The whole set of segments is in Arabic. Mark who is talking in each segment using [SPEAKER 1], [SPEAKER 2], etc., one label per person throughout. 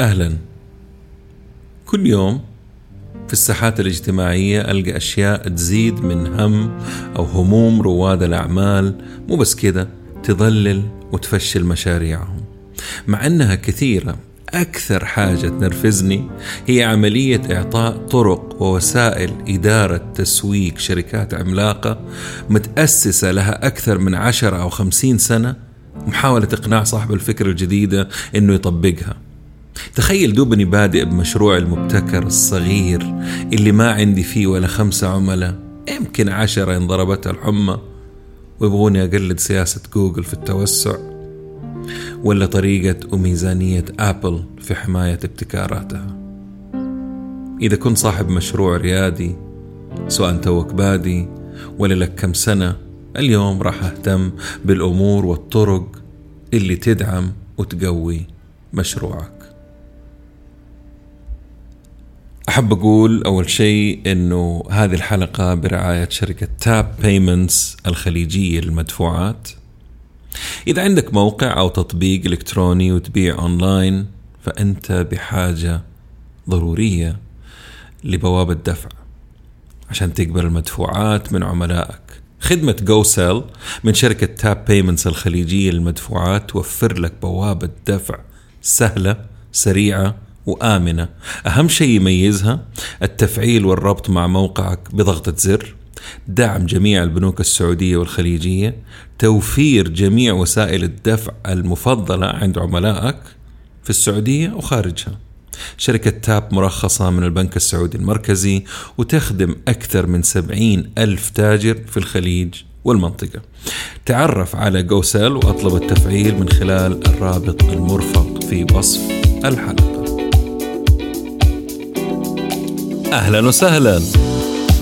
[SPEAKER 1] أهلا. كل يوم في الساحات الاجتماعية ألقى أشياء تزيد من هم أو هموم رواد الأعمال مو بس كده تضلل وتفشل مشاريعهم. مع أنها كثيرة أكثر حاجة تنرفزني هي عملية إعطاء طرق ووسائل إدارة تسويق شركات عملاقة متأسسة لها أكثر من عشرة أو خمسين سنة ومحاولة إقناع صاحب الفكرة الجديدة إنه يطبقها. تخيل دوبني بادئ بمشروع المبتكر الصغير اللي ما عندي فيه ولا خمسة عملاء يمكن عشرة إن ضربتها الحمى ويبغوني أقلد سياسة جوجل في التوسع. ولا طريقة وميزانية أبل في حماية ابتكاراتها إذا كنت صاحب مشروع ريادي سواء توك بادي ولا لك كم سنة اليوم راح أهتم بالأمور والطرق اللي تدعم وتقوي مشروعك. أحب أقول أول شيء أنه هذه الحلقة برعاية شركة Tap Payments الخليجية للمدفوعات. إذا عندك موقع أو تطبيق إلكتروني وتبيع أونلاين فأنت بحاجة ضرورية لبوابة دفع عشان تقبل المدفوعات من عملائك. خدمة goSell من شركة Tap Payments الخليجية للمدفوعات توفر لك بوابة دفع سهلة سريعة وآمنة. أهم شيء يميزها التفعيل والربط مع موقعك بضغطة زر دعم جميع البنوك السعودية والخليجية توفير جميع وسائل الدفع المفضلة عند عملائك في السعودية وخارجها. شركة Tap مرخصة من البنك السعودي المركزي وتخدم أكثر من سبعين ألف تاجر في الخليج والمنطقة. تعرف على goSell وأطلب التفعيل من خلال الرابط المرفق في وصف الحلقة. أهلا وسهلا.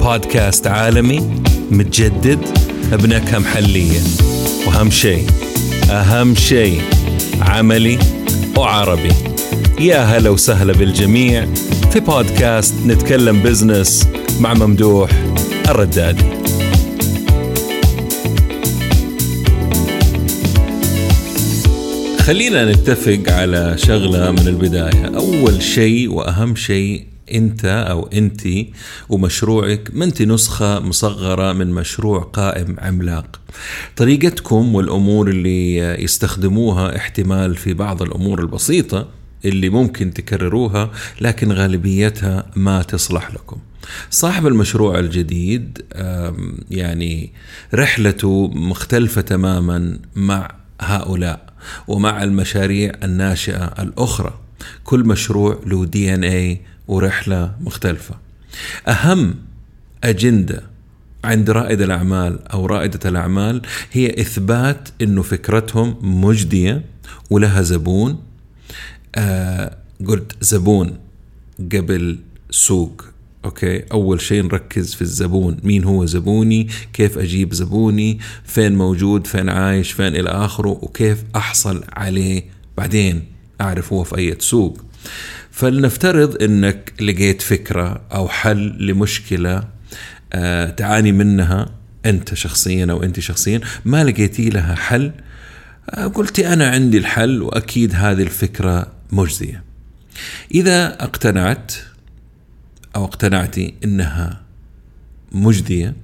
[SPEAKER 1] بودكاست عالمي متجدد بنكهة محلية وأهم شيء أهم شيء عملي وعربي. يا هلا وسهلا بالجميع في بودكاست نتكلم بزنس مع ممدوح الردادي. خلينا نتفق على شغلة من البداية. أول شيء وأهم شيء انت أو انت ومشروعك ما انت نسخة مصغرة من مشروع قائم عملاق. طريقتكم والأمور اللي يستخدموها احتمال في بعض الأمور البسيطة اللي ممكن تكرروها لكن غالبيتها ما تصلح لكم. صاحب المشروع الجديد يعني رحلته مختلفة تماما مع هؤلاء ومع المشاريع الناشئة الأخرى. كل مشروع له DNA ورحلة مختلفة. أهم أجندة عند رائد الأعمال أو رائدة الأعمال هي إثبات إنه فكرتهم مجدية ولها زبون. آه قلت زبون قبل سوق okay؟ أول شيء نركز في الزبون. مين هو زبوني؟ كيف أجيب زبوني؟ فين موجود؟ فين عايش؟ فين إلى آخره؟ وكيف أحصل عليه؟ بعدين أعرف هو في أي سوق. فلنفترض إنك لقيت فكرة أو حل لمشكلة آه، تعاني منها أنت شخصيا أو أنت شخصيا ما لقيتي لها حل آه، قلتي أنا عندي الحل وأكيد هذه الفكرة مجزية. إذا اقتنعت أو اقتنعتي إنها مجديه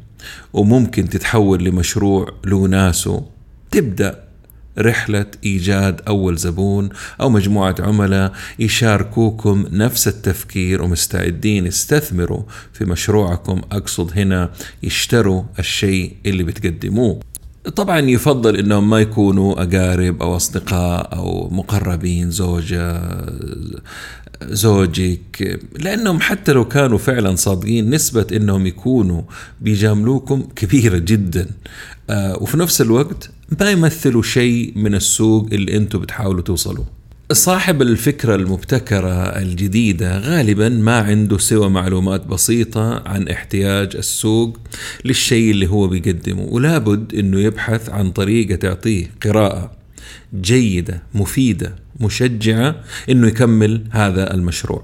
[SPEAKER 1] وممكن تتحول لمشروع له ناسه تبدأ رحلة إيجاد أول زبون أو مجموعة عملاء يشاركوكم نفس التفكير ومستعدين يستثمروا في مشروعكم. أقصد هنا يشتروا الشيء اللي بتقدموه. طبعا يفضل إنهم ما يكونوا أقارب أو أصدقاء أو مقربين زوجة زوجك لأنهم حتى لو كانوا فعلا صادقين نسبة إنهم يكونوا بيجاملوكم كبيرة جدا. آه، وفي نفس الوقت ما يمثلوا شيء من السوق اللي أنتم بتحاولوا توصلوا صاحب الفكرة المبتكرة الجديدة غالبا ما عنده سوى معلومات بسيطة عن احتياج السوق للشيء اللي هو بيقدمه ولابد إنه يبحث عن طريقة تعطيه قراءة جيدة مفيدة مشجعة إنه يكمل هذا المشروع.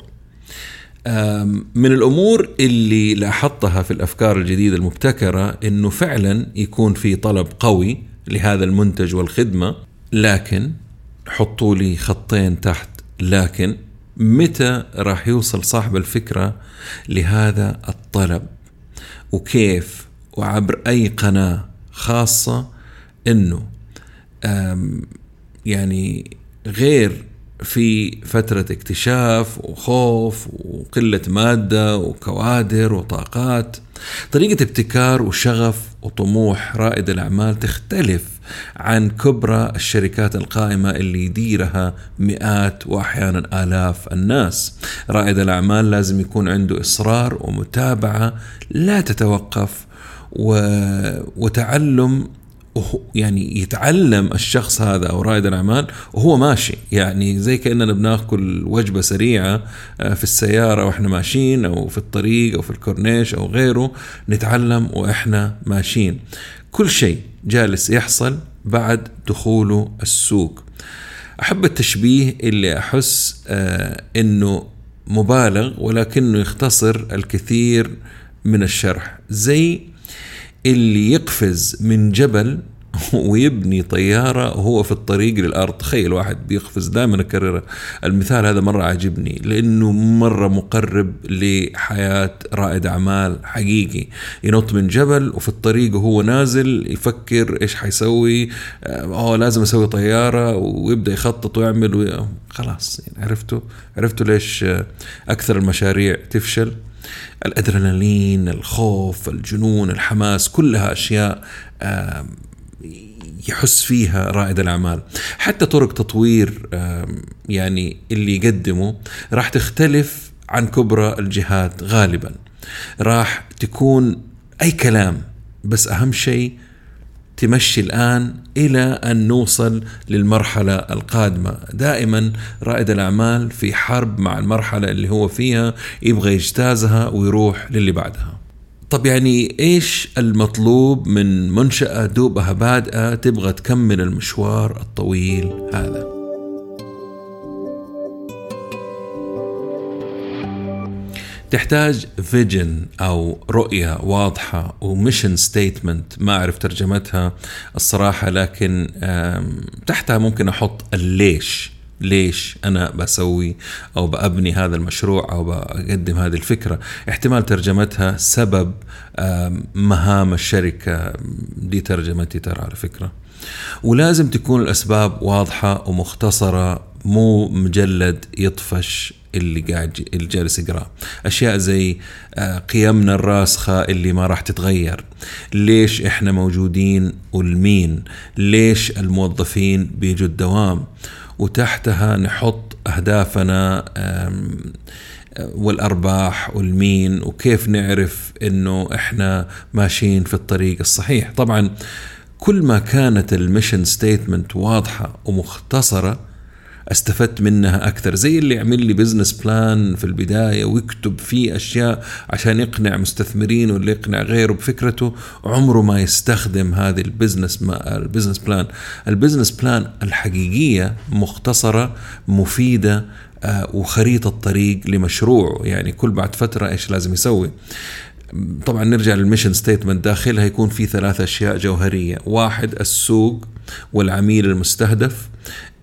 [SPEAKER 1] من الأمور اللي لاحظتها في الأفكار الجديدة المبتكرة إنه فعلا يكون في طلب قوي لهذا المنتج والخدمة لكن حطوا لي خطين تحت لكن متى راح يوصل صاحب الفكرة لهذا الطلب؟ وكيف؟ وعبر أي قناة خاصة أنه يعني غير في فترة اكتشاف وخوف وقلة مادة وكوادر وطاقات طريقة ابتكار وشغف وطموح رائد الأعمال تختلف عن كبرى الشركات القائمة اللي يديرها مئات وأحيانا آلاف الناس. رائد الأعمال لازم يكون عنده إصرار ومتابعة لا تتوقف و... وتعلم يعني يتعلم الشخص هذا أو رائد الاعمال وهو ماشي. يعني زي كأننا بنأكل وجبة سريعة آه، في السيارة وإحنا ماشيين أو في الطريق أو في الكورنيش أو غيره نتعلم وإحنا ماشيين. كل شيء جالس يحصل بعد دخوله السوق. أحب التشبيه اللي أحس آه إنه مبالغ ولكنه يختصر الكثير من الشرح. زي اللي يقفز من جبل ويبني طيارة وهو في الطريق للأرض. تخيل واحد بيقفز دائما أكرر المثال هذا مرة عجبني لأنه مرة مقرب لحياة رائد أعمال حقيقي. ينط من جبل وفي الطريق وهو نازل يفكر إيش حيسوي. أوه لازم أسوي طيارة ويبدأ يخطط ويعمل خلاص يعني عرفتوا؟ عرفتوا ليش أكثر المشاريع تفشل؟ الأدرينالين الخوف الجنون الحماس كلها أشياء يحس فيها رائد الأعمال. حتى طرق تطوير يعني اللي يقدمه راح تختلف عن كبرى الجهات غالبا. راح تكون أي كلام بس أهم شيء تمشي الآن إلى أن نوصل للمرحلة القادمة دائما رائد الأعمال في حرب مع المرحلة اللي هو فيها يبغى يجتازها ويروح للي بعدها طب يعني إيش المطلوب من منشأة دوبها بادئة تبغى تكمل المشوار الطويل هذا؟ تحتاج vision أو رؤية واضحة و mission statement ما أعرف ترجمتها الصراحة لكن تحتها ممكن أحط الليش ليش أنا بسوي أو بأبني هذا المشروع أو بقدم هذه الفكرة. احتمال ترجمتها سبب مهام الشركة. دي ترجمتي ترى على فكرة. ولازم تكون الأسباب واضحة ومختصرة مو مجلد يطفش. اللي قاعد اللي جالس يقراه أشياء زي آه، قيمنا الراسخة اللي ما راح تتغير. ليش إحنا موجودين والمين؟ ليش الموظفين بيجوا الدوام؟ وتحتها نحط أهدافنا والأرباح والمين وكيف نعرف إنه إحنا ماشيين في الطريق الصحيح. طبعا كل ما كانت ال mission statement واضحة ومختصرة استفدت منها أكثر. زي اللي يعمل لي بزنس بلان في البداية ويكتب فيه أشياء عشان يقنع مستثمرين ولا يقنع غيره بفكرته عمره ما يستخدم هذه ال business ما ال business plan ال business plan الحقيقية مختصرة مفيدة آه، وخريطة طريق لمشروعه يعني كل بعد فترة إيش لازم يسوي؟ طبعا نرجع لل mission statement داخلها يكون في ثلاث أشياء جوهرية. واحد السوق والعميل المستهدف.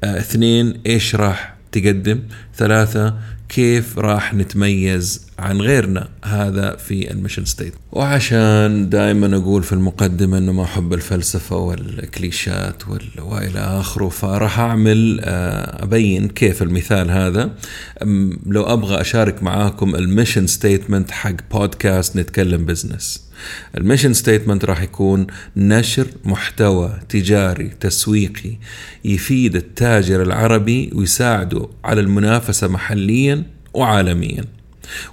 [SPEAKER 1] اثنين إيش راح تقدم؟ ثلاثة كيف راح نتميز عن غيرنا؟ هذا في ال mission state وعشان دائما أقول في المقدمة إنه ما أحب الفلسفة والكليشات والى آخره فراح أعمل آه، أبين كيف المثال هذا. لو أبغى أشارك معاكم ال mission statement حق بودكاست نتكلم بزنس ال mission statement راح يكون نشر محتوى تجاري تسويقي يفيد التاجر العربي ويساعده على المنافسة محليا وعالميا.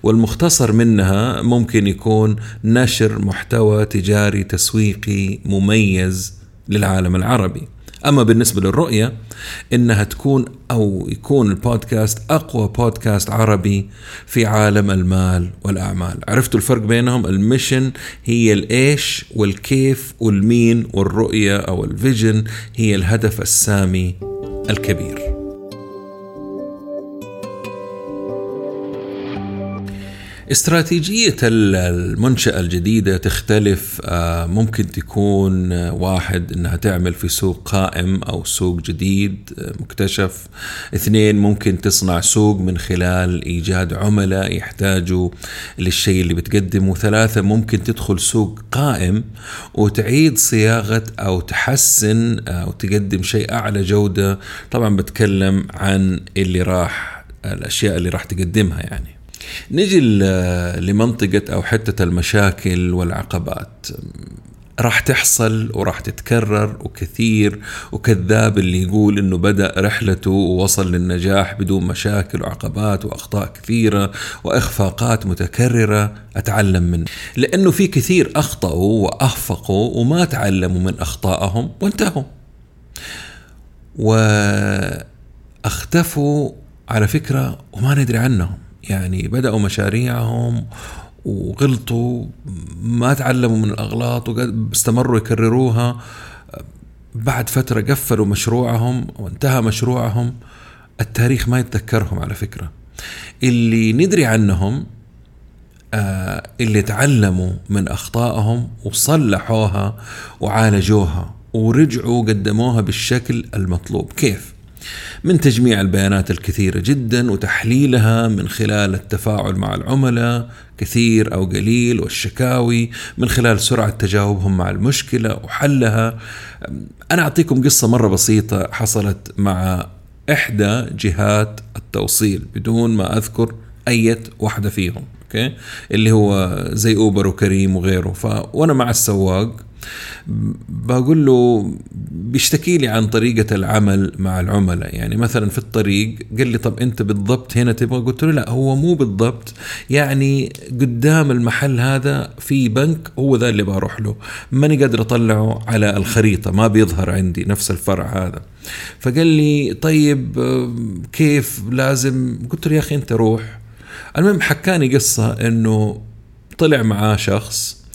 [SPEAKER 1] والمختصر منها ممكن يكون نشر محتوى تجاري تسويقي مميز للعالم العربي. أما بالنسبة للرؤية إنها تكون أو يكون البودكاست أقوى بودكاست عربي في عالم المال والأعمال. عرفتوا الفرق بينهم؟ ال mission هي الإيش والكيف والمين والرؤية أو ال vision هي الهدف السامي الكبير. استراتيجية المنشأة الجديدة تختلف آه، ممكن تكون آه، واحد إنها تعمل في سوق قائم أو سوق جديد آه، مكتشف. اثنين ممكن تصنع سوق من خلال إيجاد عملاء يحتاجوا للشيء اللي بتقدمه. ثلاثة ممكن تدخل سوق قائم وتعيد صياغة أو تحسن أو تقدم شيء أعلى جودة. طبعا بتكلم عن اللي راح الأشياء اللي راح تقدمها يعني. نجي لمنطقة أو حتة المشاكل والعقبات. راح تحصل وراح تتكرر وكثير وكذاب اللي يقول إنه بدأ رحلته ووصل للنجاح بدون مشاكل وعقبات وأخطاء كثيرة وإخفاقات متكررة. أتعلم منه لأنه في كثير أخطأوا وأخفقوا وما تعلموا من أخطائهم وانتهوا. وأختفوا على فكرة وما ندري عنهم. يعني بدأوا مشاريعهم وغلطوا ما تعلموا من الأغلاط واستمروا يكرروها. بعد فترة قفلوا مشروعهم وانتهى مشروعهم. التاريخ ما يتذكرهم على فكرة. اللي ندري عنهم آه، اللي تعلموا من أخطائهم وصلحوها وعالجوها ورجعوا قدموها بالشكل المطلوب. كيف؟ من تجميع البيانات الكثيرة جدا وتحليلها من خلال التفاعل مع العملاء كثير أو قليل والشكاوي من خلال سرعة تجاوبهم مع المشكلة وحلها. أنا أعطيكم قصة مرة بسيطة حصلت مع إحدى جهات التوصيل بدون ما أذكر أية واحدة فيهم أوكي؟ اللي هو زي أوبر وكريم وغيره. فوأنا مع السواق بقول له بيشتكي لي عن طريقة العمل مع العملاء. يعني مثلا في الطريق قال لي طب أنت بالضبط هنا تبغى؟ قلت له لا هو مو بالضبط. يعني قدام المحل هذا في بنك هو ذا اللي بروح له. ماني قادر أطلعه على الخريطة ما بيظهر عندي نفس الفرع هذا. فقال لي طيب كيف لازم؟ قلت له يا أخي أنت روح. المهم حكاني قصة إنه طلع معاه شخص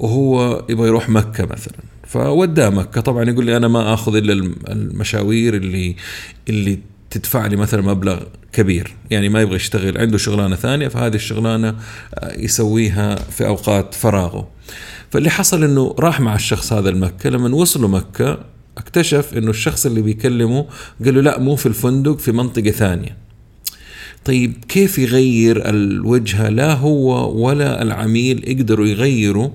[SPEAKER 1] وهو يبغى يروح مكة مثلا. فوداه مكة. طبعا يقول لي أنا ما أخذ إلا المشاوير اللي اللي تدفع لي مثلا مبلغ كبير. يعني ما يبغى يشتغل. عنده شغلانة ثانية فهذه الشغلانة آه، يسويها في أوقات فراغه. فاللي حصل إنه راح مع الشخص هذا المكة لما وصلوا مكة اكتشف إنه الشخص اللي بيكلمه قال له لا مو في الفندق في منطقة ثانية. طيب كيف يغير الوجهة لا هو ولا العميل يقدروا يغيروا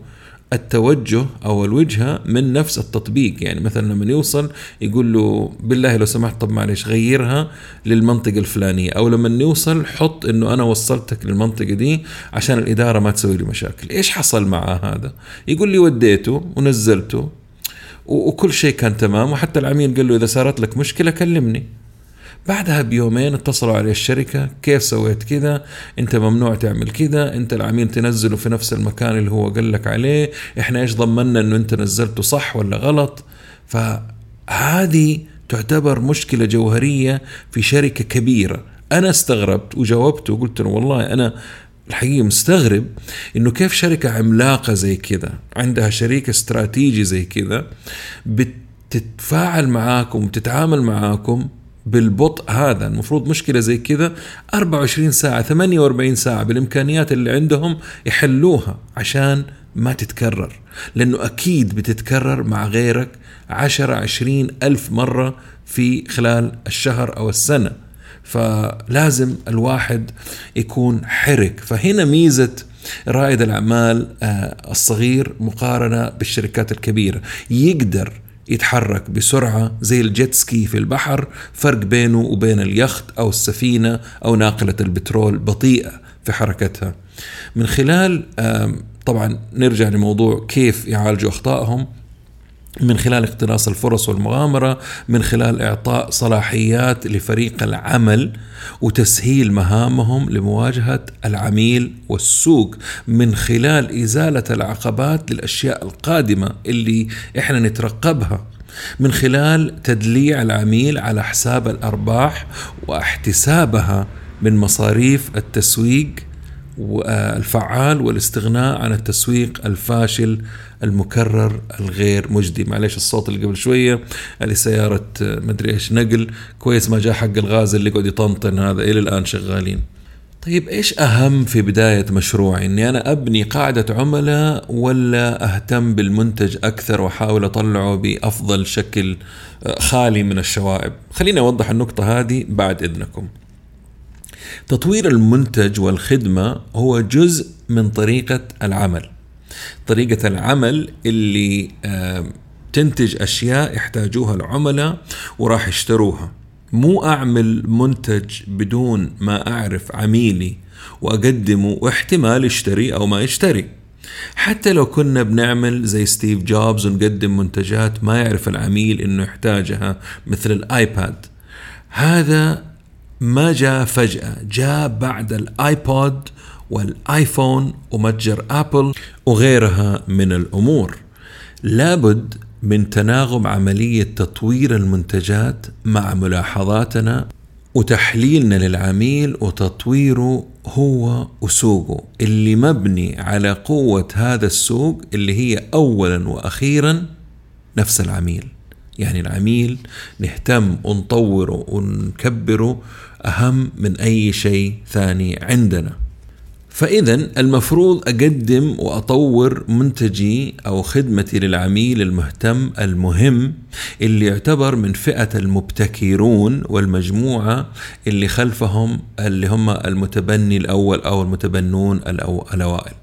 [SPEAKER 1] التوجه أو الوجهه من نفس التطبيق. يعني مثلا لما يوصل يقول له بالله لو سمحت طب معلش غيرها للمنطقة الفلانية. أو لما يوصل حط إنه أنا وصلتك للمنطقة دي عشان الإدارة ما تسوي لي مشاكل. إيش حصل مع هذا؟ يقول لي وديته ونزلته وكل شيء كان تمام. وحتى العميل قال له إذا صارت لك مشكلة كلمني. بعدها بيومين اتصلوا على الشركة كيف سويت كذا أنت ممنوع تعمل كذا أنت العميل تنزله في نفس المكان اللي هو قال لك عليه إحنا إيش ضمننا إنه أنت نزلته صح ولا غلط؟ فهذه تعتبر مشكلة جوهرية في شركة كبيرة. أنا استغربت وجاوبت وقلت له والله أنا الحقيقة مستغرب إنه كيف شركة عملاقة زي كذا عندها شريك استراتيجي زي كذا بتتفاعل معاكم وتتعامل معاكم بالبطء هذا. المفروض مشكلة زي كذا 24 ساعة 48 ساعة بالإمكانيات اللي عندهم يحلوها عشان ما تتكرر. لأنه أكيد بتتكرر مع غيرك 10 20 ألف مرة في خلال الشهر أو السنة. فلازم الواحد يكون حرك. فهنا ميزة رائد الأعمال آه، الصغير مقارنة بالشركات الكبيرة. يقدر يتحرك بسرعة زي ال jet ski في البحر فرق بينه وبين اليخت أو السفينة أو ناقلة البترول بطيئة في حركتها. من خلال طبعا نرجع لموضوع كيف يعالجوا أخطائهم. من خلال اقتناص الفرص والمغامرة من خلال إعطاء صلاحيات لفريق العمل وتسهيل مهامهم لمواجهة العميل والسوق من خلال إزالة العقبات للأشياء القادمة اللي إحنا نترقبها من خلال تدليع العميل على حساب الأرباح واحتسابها من مصاريف التسويق الفعال والاستغناء عن التسويق الفاشل المكرر الغير مجدي. معلش الصوت اللي قبل شوية اللي سيارة مدري إيش نقل. كويس ما جاء حق الغاز اللي قاعد يطنطن هذا. إلى الآن شغالين. طيب إيش أهم في بداية مشروعي؟ إني أنا أبني قاعدة عملاء ولا أهتم بالمنتج أكثر وأحاول أطلعه بأفضل شكل آه، خالي من الشوائب؟ خليني أوضح النقطة هذه بعد إذنكم. تطوير المنتج والخدمة هو جزء من طريقة العمل. طريقة العمل اللي تنتج أشياء يحتاجوها العملاء وراح يشتروها. مو أعمل منتج بدون ما أعرف عميلي وأقدمه واحتمال يشتري أو ما يشتري. حتى لو كنا بنعمل زي ستيف جوبز ونقدم منتجات ما يعرف العميل إنه يحتاجها مثل الآيباد. هذا ما جاء فجأة جاء بعد الآيبود والآيفون ومتجر آبل وغيرها من الأمور. لابد من تناغم عملية تطوير المنتجات مع ملاحظاتنا وتحليلنا للعميل وتطويره هو وسوقه. اللي مبني على قوة هذا السوق اللي هي أولا وأخيرا نفس العميل. يعني العميل نهتم ونطوره ونكبره أهم من أي شيء ثاني عندنا. فإذا المفروض أقدم وأطور منتجي أو خدمتي للعميل المهتم المهم اللي يعتبر من فئة المبتكرون والمجموعة اللي خلفهم اللي هم المتبني الأول أو المتبنون الأوائل.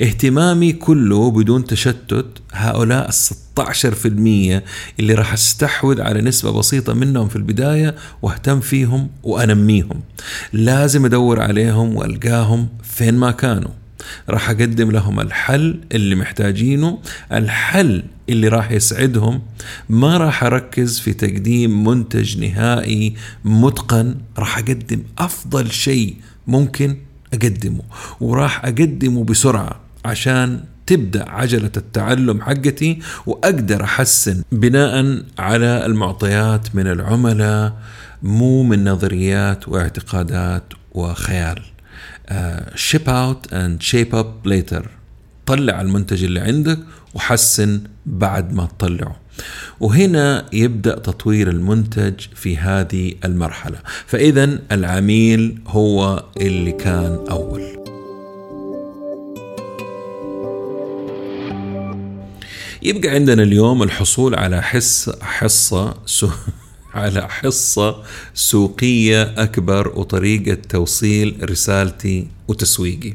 [SPEAKER 1] اهتمامي كله بدون تشتت هؤلاء ال 16% اللي راح أستحوذ على نسبة بسيطة منهم في البداية وأهتم فيهم وأنميهم. لازم أدور عليهم وألقاهم فين ما كانوا. راح أقدم لهم الحل اللي محتاجينه الحل اللي راح يسعدهم. ما راح أركز في تقديم منتج نهائي متقن راح أقدم أفضل شيء ممكن أقدمه وراح أقدمه بسرعة عشان تبدأ عجلة التعلم حقتي وأقدر أحسن بناء على المعطيات من العملاء مو من نظريات واعتقادات وخيال. ship out and shape up later طلع المنتج اللي عندك وحسن بعد ما تطلعه. وهنا يبدأ تطوير المنتج في هذه المرحلة. فاذا العميل هو اللي كان أول. يبقى عندنا اليوم الحصول على حس حصة على حصة سوقية أكبر وطريقة توصيل رسالتي وتسويقي.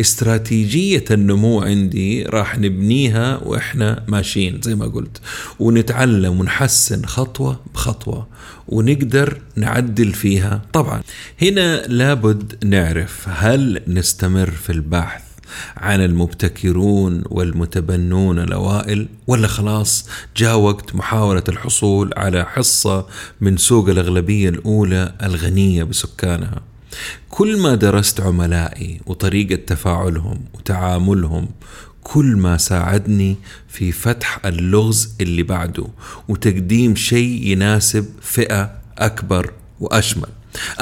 [SPEAKER 1] استراتيجية النمو عندي راح نبنيها وإحنا ماشيين زي ما قلت. ونتعلم ونحسن خطوة بخطوة ونقدر نعدل فيها. طبعا هنا لابد نعرف هل نستمر في البحث عن المبتكرون والمتبنون الأوائل ولا خلاص جاء وقت محاولة الحصول على حصة من سوق الأغلبية الأولى الغنية بسكانها. كل ما درست عملائي وطريقة تفاعلهم وتعاملهم كل ما ساعدني في فتح اللغز اللي بعده وتقديم شيء يناسب فئة أكبر وأشمل.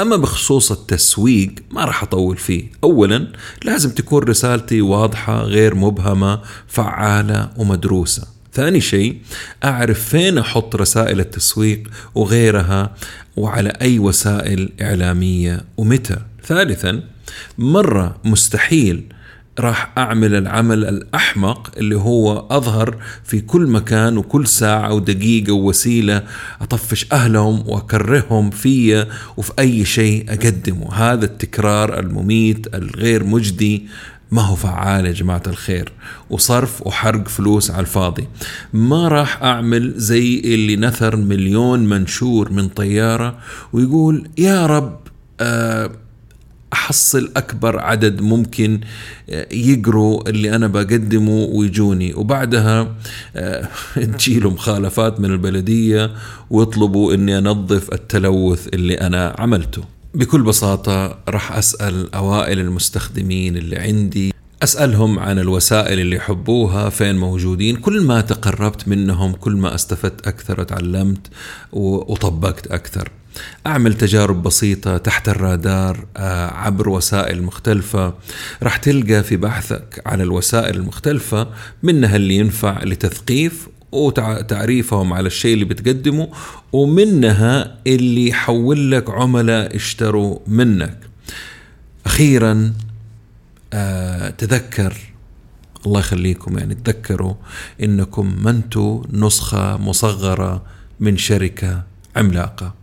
[SPEAKER 1] أما بخصوص التسويق ما راح أطول فيه. أولا لازم تكون رسالتي واضحة غير مبهمة فعالة ومدروسة. ثاني شيء أعرف فين أحط رسائل التسويق وغيرها وعلى أي وسائل إعلامية ومتى. ثالثا مرة مستحيل راح أعمل العمل الأحمق اللي هو أظهر في كل مكان وكل ساعة ودقيقة ووسيلة أطفش أهلهم وأكرههم في وفي أي شيء أقدمه. هذا التكرار المميت الغير مجدي ما هو فعال يا جماعة الخير. وصرف وحرق فلوس على الفاضي. ما راح أعمل زي اللي نثر مليون منشور من طيارة ويقول يا رب آه أحصل أكبر عدد ممكن يقروا اللي أنا بقدمه ويجوني. وبعدها تجيله مخالفات من البلدية ويطلبوا إني أنظف التلوث اللي أنا عملته. بكل بساطة راح أسأل أوائل المستخدمين اللي عندي أسألهم عن الوسائل اللي يحبوها فين موجودين؟ كل ما تقربت منهم كل ما استفدت أكثر وتعلمت وطبقت أكثر. أعمل تجارب بسيطة تحت الرادار آه، عبر وسائل مختلفة. راح تلقى في بحثك عن الوسائل المختلفة منها اللي ينفع لتثقيف وتعريفهم على الشيء اللي بتقدمه ومنها اللي يحول لك عملاء اشتروا منك. أخيرا آه تذكر الله يخليكم يعني تذكروا إنكم ما أنتم نسخة مصغرة من شركة عملاقة.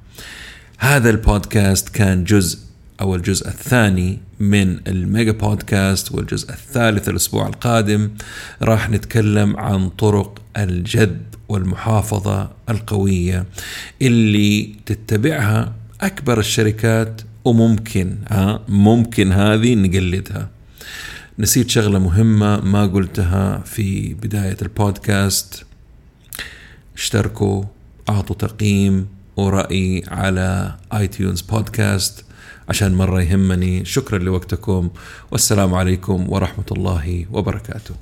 [SPEAKER 1] هذا البودكاست كان جزء أو الجزء الثاني من الميجا بودكاست والجزء الثالث الأسبوع القادم راح نتكلم عن طرق الجذب والمحافظة القوية اللي تتبعها أكبر الشركات وممكن ها ممكن هذه نقلدها. نسيت شغلة مهمة ما قلتها في بداية البودكاست. اشتركوا أعطوا تقييم ورأي على اي تيونز بودكاست عشان مرة يهمني. شكرا لوقتكم. والسلام عليكم ورحمة الله وبركاته.